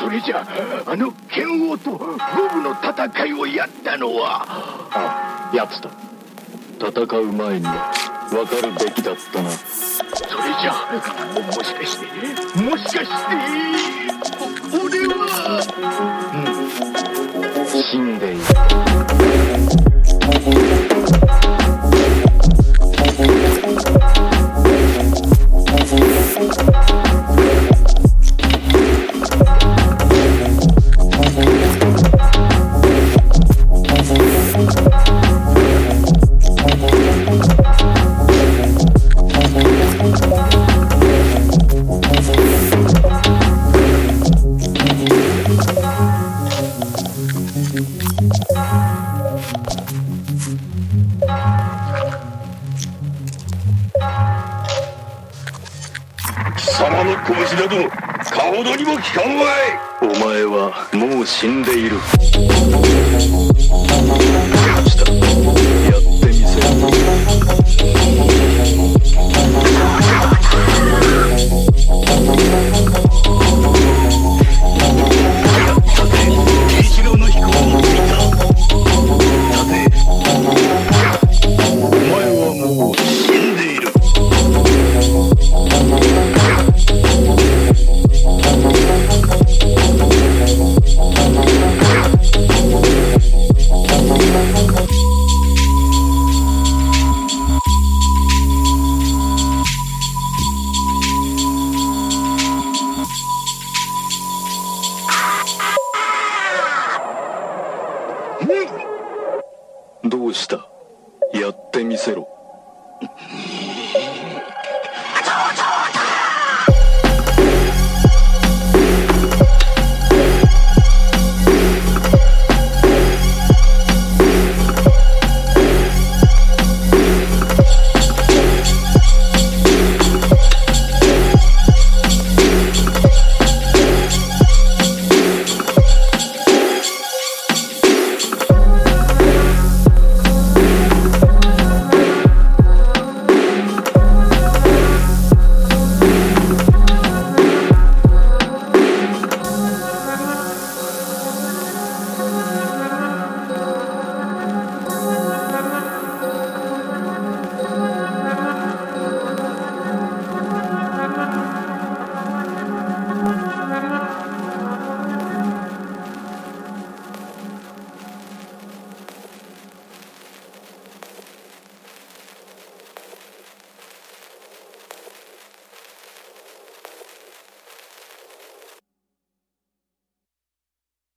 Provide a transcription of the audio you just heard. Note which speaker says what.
Speaker 1: それじゃあの剣王と五分の戦いをやったのは。
Speaker 2: あ奴だ戦う前には分かるべきだったな。
Speaker 1: それじゃあももしかしてもしかしてお俺は。
Speaker 2: 死んでいる
Speaker 1: 様の拳などかほどにも効かんわい。
Speaker 2: お前はもう死んでいる。
Speaker 1: 奴だうした。
Speaker 2: やってみせろ。